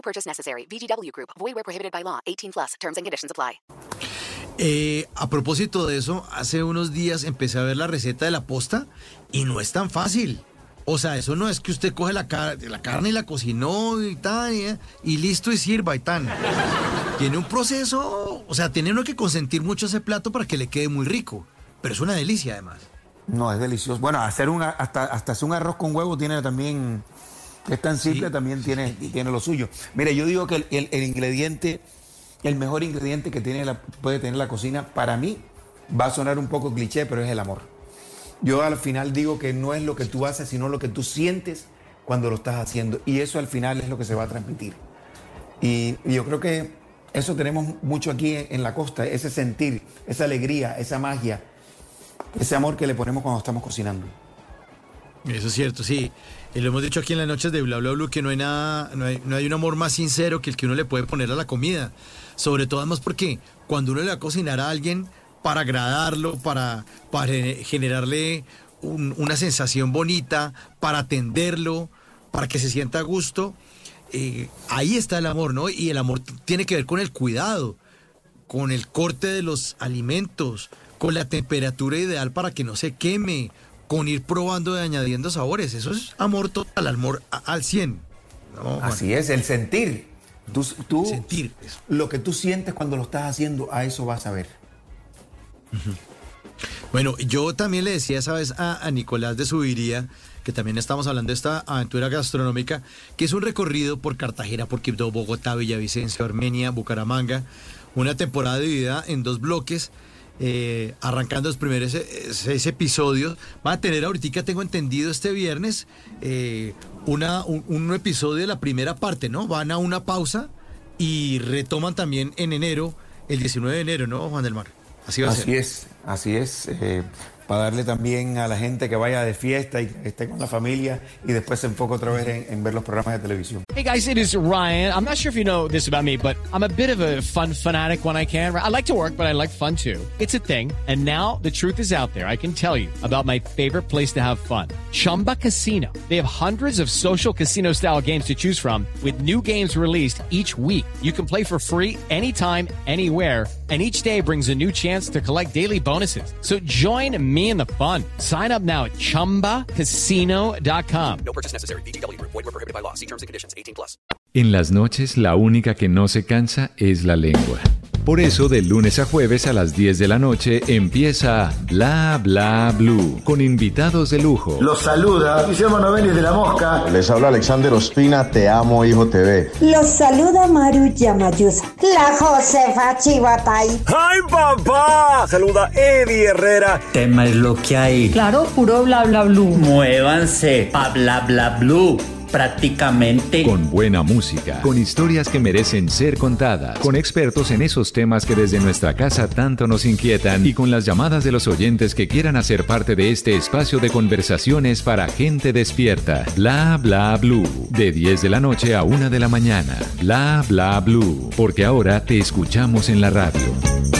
No purchase necessary. VGW Group. Void where prohibited by law. 18 plus. Terms and conditions apply. Eh, a propósito de eso, hace unos días empecé a ver la receta de la posta y no es tan fácil. O sea, eso no es que usted coge la, car- la carne y la cocinó y tal, y, y listo y sirva y tan. Tiene un proceso, o sea, tiene uno que consentir mucho ese plato para que le quede muy rico. Pero es una delicia además. No, es delicioso. Bueno, hacer una, hasta, hasta hacer un arroz con huevo tiene también, es tan simple, Sí. también tiene, tiene lo suyo. Mire, yo digo que el, el- el ingrediente, el mejor ingrediente que tiene la, puede tener la cocina, para mí, va a sonar un poco cliché, pero es el amor. Yo al final digo que no es lo que tú haces, sino lo que tú sientes cuando lo estás haciendo. Y eso al final es lo que se va a transmitir. Y, y yo creo que eso tenemos mucho aquí en, en la costa, ese sentir, esa alegría, esa magia, ese amor que le ponemos cuando estamos cocinando. Eso es cierto, sí. Y lo hemos dicho aquí en las noches de Bla Bla Blue que no hay nada, no hay, no hay un amor más sincero que el que uno le puede poner a la comida. Sobre todo además porque cuando uno le va a cocinar a alguien para agradarlo, para, para generarle un- una sensación bonita, para atenderlo, para que se sienta a gusto, eh, ahí está el amor, ¿no? Y el amor tiene que ver con el cuidado, con el corte de los alimentos, con la temperatura ideal para que no se queme, con ir probando y añadiendo sabores. Eso es amor total, amor al 100. ¿no? Así es, el sentir. Tú, tú- Sentir, eso. lo que tú sientes cuando lo estás haciendo, a eso vas a ver. Bueno, yo también le decía esa vez a, a Nicolás de Subiría, que también estamos hablando de esta aventura gastronómica, que es un recorrido por Cartagena, por Quibdó, Bogotá, Villavicencio, Armenia, Bucaramanga, una temporada dividida en dos bloques, eh, arrancando los primeros eh, seis episodios. Va a tener ahorita, tengo entendido, este viernes, eh, una, un, un episodio de la primera parte, ¿no? Van a una pausa y retoman también en enero, el 19 de enero, ¿no, Juan del Mar? Así va a ser. Así es, así es. eh, para darle también a la gente que vaya de fiesta y que esté con la familia y después se enfoca otra vez en, en ver los programas de televisión. Hey guys, it is Ryan. I'm not sure if you know this about me, but I'm a bit of a fun fanatic when I can. I like to work, but I like fun too. It's a thing. And now the truth is out there. I can tell you about my favorite place to have fun. Chumba Casino. They have hundreds of social casino style games to choose from with new games released each week. You can play for free anytime, anywhere. And each day brings a new chance to collect daily bonuses. So join me in the fun. Sign up now at chumbacasino.com. No purchase necessary. VGW Group. Void where prohibited by law. See terms and conditions. 18 plus. En las noches la única que no se cansa es la lengua. Por eso de lunes a jueves a las 10 de la noche empieza Bla Bla Blue con invitados de lujo. Los saluda Guillermo Novelli de La Mosca. Les habla Alexander Ospina, Te Amo Hijo TV. Los saluda Maru Yamayusa. La Josefa Chivatay. ¡Ay, papá! Saluda Eddie Herrera. tema es lo que hay. Claro, puro bla bla blue. Muévanse a bla bla blue. Prácticamente. Con buena música, con historias que merecen ser contadas, con expertos en esos temas que desde nuestra casa tanto nos inquietan y con las llamadas de los oyentes que quieran hacer parte de este espacio de conversaciones para gente despierta. Bla bla blue. De 10 de la noche a 1 de la mañana. Bla bla blue. Porque ahora te escuchamos en la radio.